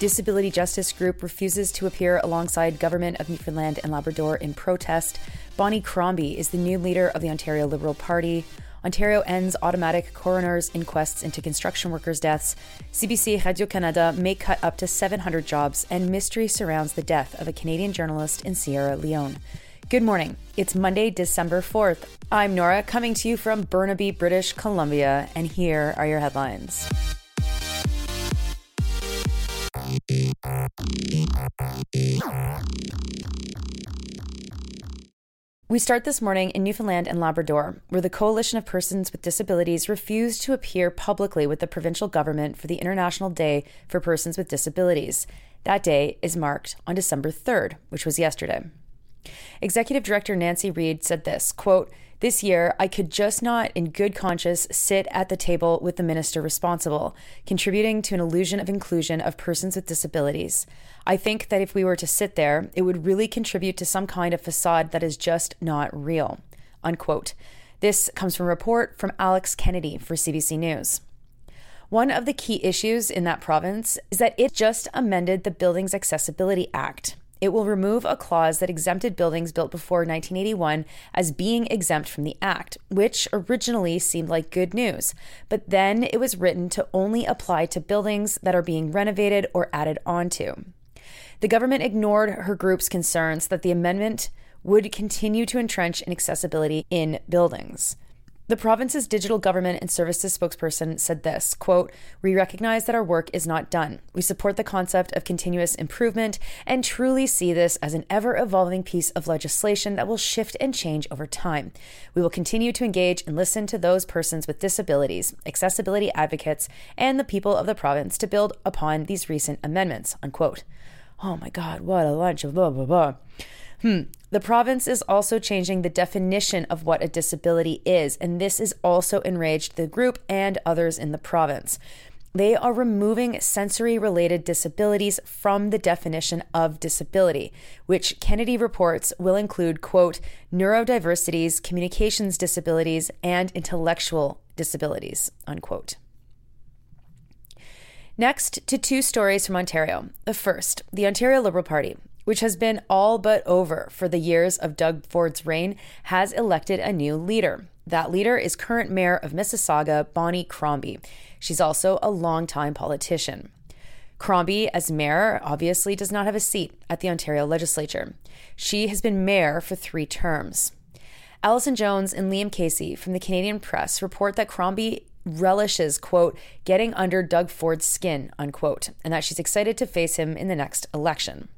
Disability Justice Group refuses to appear alongside Government of Newfoundland and Labrador in protest. Bonnie Crombie is the new leader of the Ontario Liberal Party. Ontario ends automatic coroner's inquests into construction workers' deaths. CBC Radio Canada may cut up to 700 jobs, and mystery surrounds the death of a Canadian journalist in Sierra Leone. Good morning. It's Monday, December 4th. I'm Nora, coming to you from Burnaby, British Columbia, and here are your headlines. We start this morning in Newfoundland and Labrador, where the Coalition of Persons with Disabilities refused to appear publicly with the provincial government for the International Day for Persons with Disabilities. That day is marked on December 3rd, which was yesterday. Executive Director Nancy Reid said this quote, this year, I could just not, in good conscience, sit at the table with the minister responsible, contributing to an illusion of inclusion of persons with disabilities. I think that if we were to sit there, it would really contribute to some kind of facade that is just not real. Unquote. This comes from a report from Alex Kennedy for CBC News. One of the key issues in that province is that it just amended the Buildings Accessibility Act. It will remove a clause that exempted buildings built before 1981 as being exempt from the Act, which originally seemed like good news. But then it was written to only apply to buildings that are being renovated or added onto. The government ignored her group's concerns that the amendment would continue to entrench inaccessibility in buildings. The province's digital government and services spokesperson said this quote, We recognize that our work is not done. We support the concept of continuous improvement and truly see this as an ever evolving piece of legislation that will shift and change over time. We will continue to engage and listen to those persons with disabilities, accessibility advocates, and the people of the province to build upon these recent amendments. Unquote. Oh my God, what a lunch of blah, blah, blah. Hmm. The province is also changing the definition of what a disability is, and this has also enraged the group and others in the province. They are removing sensory related disabilities from the definition of disability, which Kennedy reports will include, quote, neurodiversities, communications disabilities, and intellectual disabilities, unquote. Next to two stories from Ontario. The first, the Ontario Liberal Party which has been all but over for the years of Doug Ford's reign, has elected a new leader. That leader is current mayor of Mississauga, Bonnie Crombie. She's also a longtime politician. Crombie, as mayor, obviously does not have a seat at the Ontario legislature. She has been mayor for three terms. Allison Jones and Liam Casey from the Canadian Press report that Crombie relishes, quote, getting under Doug Ford's skin, unquote, and that she's excited to face him in the next election.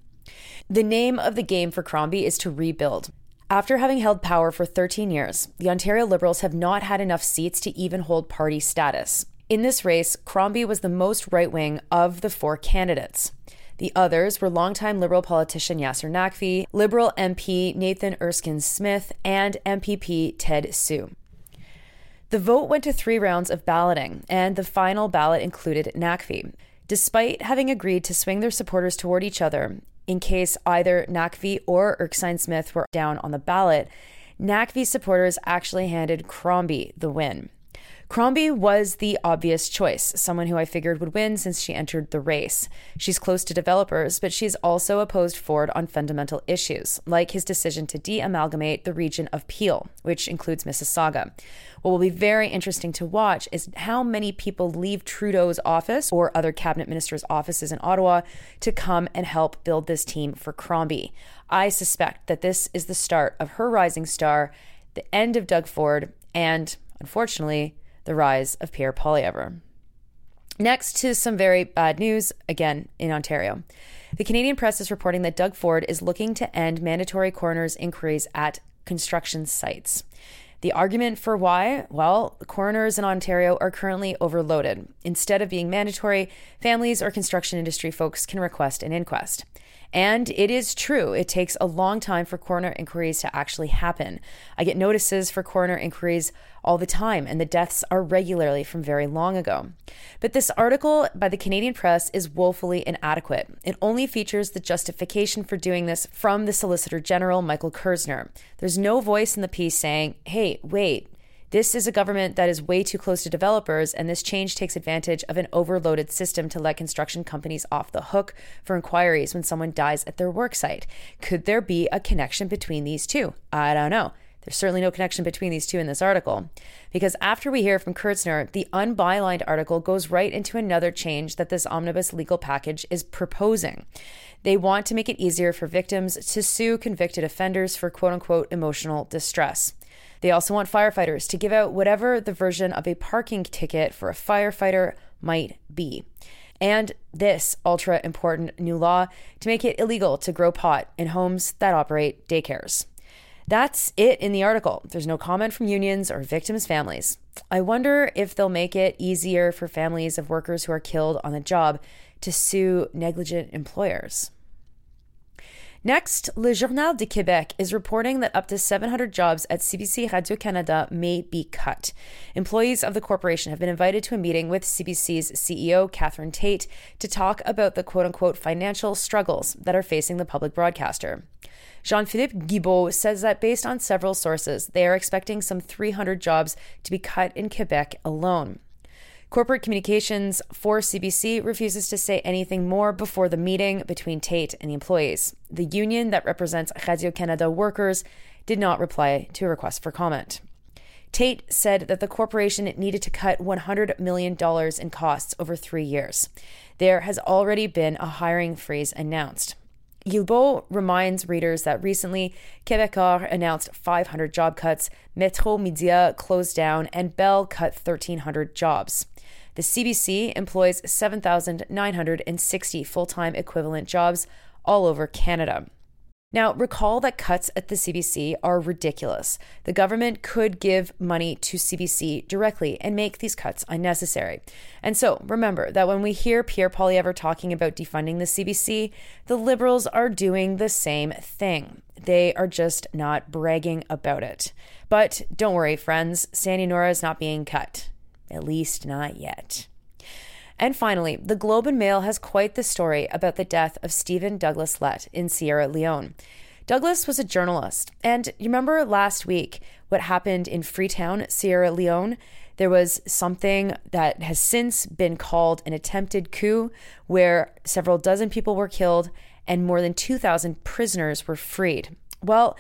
The name of the game for Crombie is to rebuild. After having held power for 13 years, the Ontario Liberals have not had enough seats to even hold party status. In this race, Crombie was the most right wing of the four candidates. The others were longtime Liberal politician Yasir Naqvi, Liberal MP Nathan Erskine Smith, and MPP Ted Hsu. The vote went to three rounds of balloting, and the final ballot included Naqvi. Despite having agreed to swing their supporters toward each other, in case either Naqvi or Erskine Smith were down on the ballot, Naqvi supporters actually handed Crombie the win. Crombie was the obvious choice, someone who I figured would win since she entered the race. She's close to developers, but she's also opposed Ford on fundamental issues, like his decision to de amalgamate the region of Peel, which includes Mississauga. What will be very interesting to watch is how many people leave Trudeau's office or other cabinet ministers' offices in Ottawa to come and help build this team for Crombie. I suspect that this is the start of her rising star, the end of Doug Ford, and unfortunately, the rise of Pierre Poilievre. Next to some very bad news, again in Ontario. The Canadian press is reporting that Doug Ford is looking to end mandatory coroner's inquiries at construction sites. The argument for why? Well, coroners in Ontario are currently overloaded. Instead of being mandatory, families or construction industry folks can request an inquest. And it is true, it takes a long time for coroner inquiries to actually happen. I get notices for coroner inquiries all the time, and the deaths are regularly from very long ago. But this article by the Canadian Press is woefully inadequate. It only features the justification for doing this from the Solicitor General, Michael Kerzner. There's no voice in the piece saying, hey, wait, this is a government that is way too close to developers, and this change takes advantage of an overloaded system to let construction companies off the hook for inquiries when someone dies at their worksite. Could there be a connection between these two? I don't know. There's certainly no connection between these two in this article. Because after we hear from Kerzner, the unbylined article goes right into another change that this omnibus legal package is proposing. They want to make it easier for victims to sue convicted offenders for quote unquote emotional distress. They also want firefighters to give out whatever the version of a parking ticket for a firefighter might be. And this ultra important new law to make it illegal to grow pot in homes that operate daycares. That's it in the article. There's no comment from unions or victims' families. I wonder if they'll make it easier for families of workers who are killed on the job to sue negligent employers. Next, Le Journal de Québec is reporting that up to 700 jobs at CBC Radio Canada may be cut. Employees of the corporation have been invited to a meeting with CBC's CEO, Catherine Tait, to talk about the quote unquote financial struggles that are facing the public broadcaster. Jean Philippe Guibault says that based on several sources, they are expecting some 300 jobs to be cut in Quebec alone. Corporate communications for CBC refuses to say anything more before the meeting between Tait and the employees. The union that represents Radio Canada workers did not reply to a request for comment. Tait said that the corporation needed to cut $100 million in costs over three years. There has already been a hiring freeze announced. Guibault reminds readers that recently Quebecor announced 500 job cuts, Metro Media closed down, and Bell cut 1,300 jobs. The CBC employs 7,960 full time equivalent jobs all over Canada. Now, recall that cuts at the CBC are ridiculous. The government could give money to CBC directly and make these cuts unnecessary. And so, remember that when we hear Pierre Poilievre talking about defunding the CBC, the Liberals are doing the same thing. They are just not bragging about it. But don't worry, friends, Sandy Nora is not being cut. At least not yet. And finally, the Globe and Mail has quite the story about the death of Stephen Douglas Lett in Sierra Leone. Douglas was a journalist, and you remember last week what happened in Freetown, Sierra Leone? There was something that has since been called an attempted coup, where several dozen people were killed and more than 2,000 prisoners were freed. Well,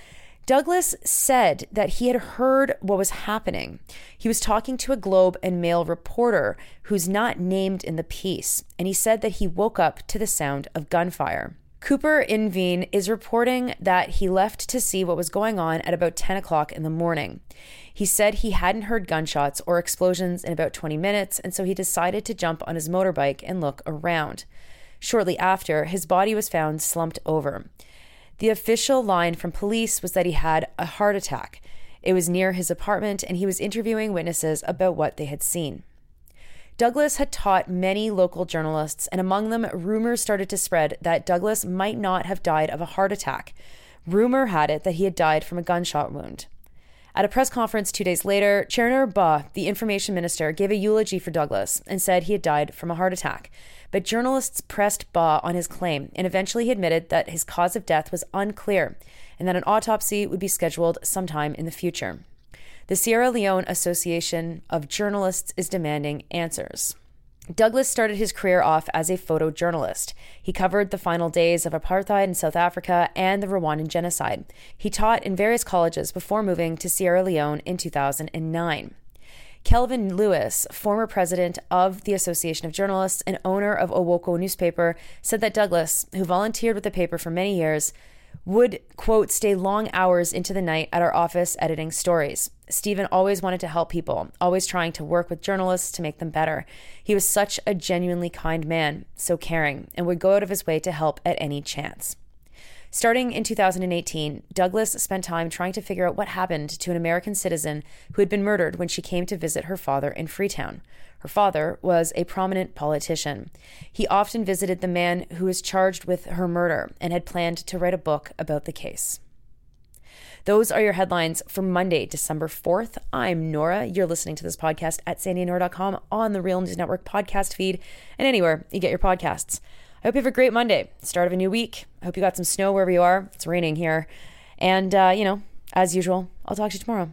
Douglas said that he had heard what was happening. He was talking to a Globe and Mail reporter who's not named in the piece, and he said that he woke up to the sound of gunfire. Cooper Inveen is reporting that he left to see what was going on at about 10 o'clock in the morning. He said he hadn't heard gunshots or explosions in about 20 minutes, and so he decided to jump on his motorbike and look around. Shortly after, his body was found slumped over. The official line from police was that he had a heart attack. It was near his apartment, and he was interviewing witnesses about what they had seen. Douglas had taught many local journalists, and among them, rumors started to spread that Douglas might not have died of a heart attack. Rumor had it that he had died from a gunshot wound. At a press conference two days later, Chernor Bah, the information minister, gave a eulogy for Douglas and said he had died from a heart attack. But journalists pressed Ba on his claim, and eventually he admitted that his cause of death was unclear and that an autopsy would be scheduled sometime in the future. The Sierra Leone Association of Journalists is demanding answers. Douglas started his career off as a photojournalist. He covered the final days of apartheid in South Africa and the Rwandan genocide. He taught in various colleges before moving to Sierra Leone in 2009. Kelvin Lewis, former president of the Association of Journalists and owner of Awoko newspaper, said that Douglas, who volunteered with the paper for many years, would, quote, stay long hours into the night at our office editing stories. Stephen always wanted to help people, always trying to work with journalists to make them better. He was such a genuinely kind man, so caring, and would go out of his way to help at any chance. Starting in 2018, Douglas spent time trying to figure out what happened to an American citizen who had been murdered when she came to visit her father in Freetown. Her father was a prominent politician. He often visited the man who was charged with her murder and had planned to write a book about the case. Those are your headlines for Monday, December 4th. I'm Nora. You're listening to this podcast at sandynora.com on the Real News Network podcast feed and anywhere you get your podcasts. I hope you have a great Monday, start of a new week. I hope you got some snow wherever you are. It's raining here. And, uh, you know, as usual, I'll talk to you tomorrow.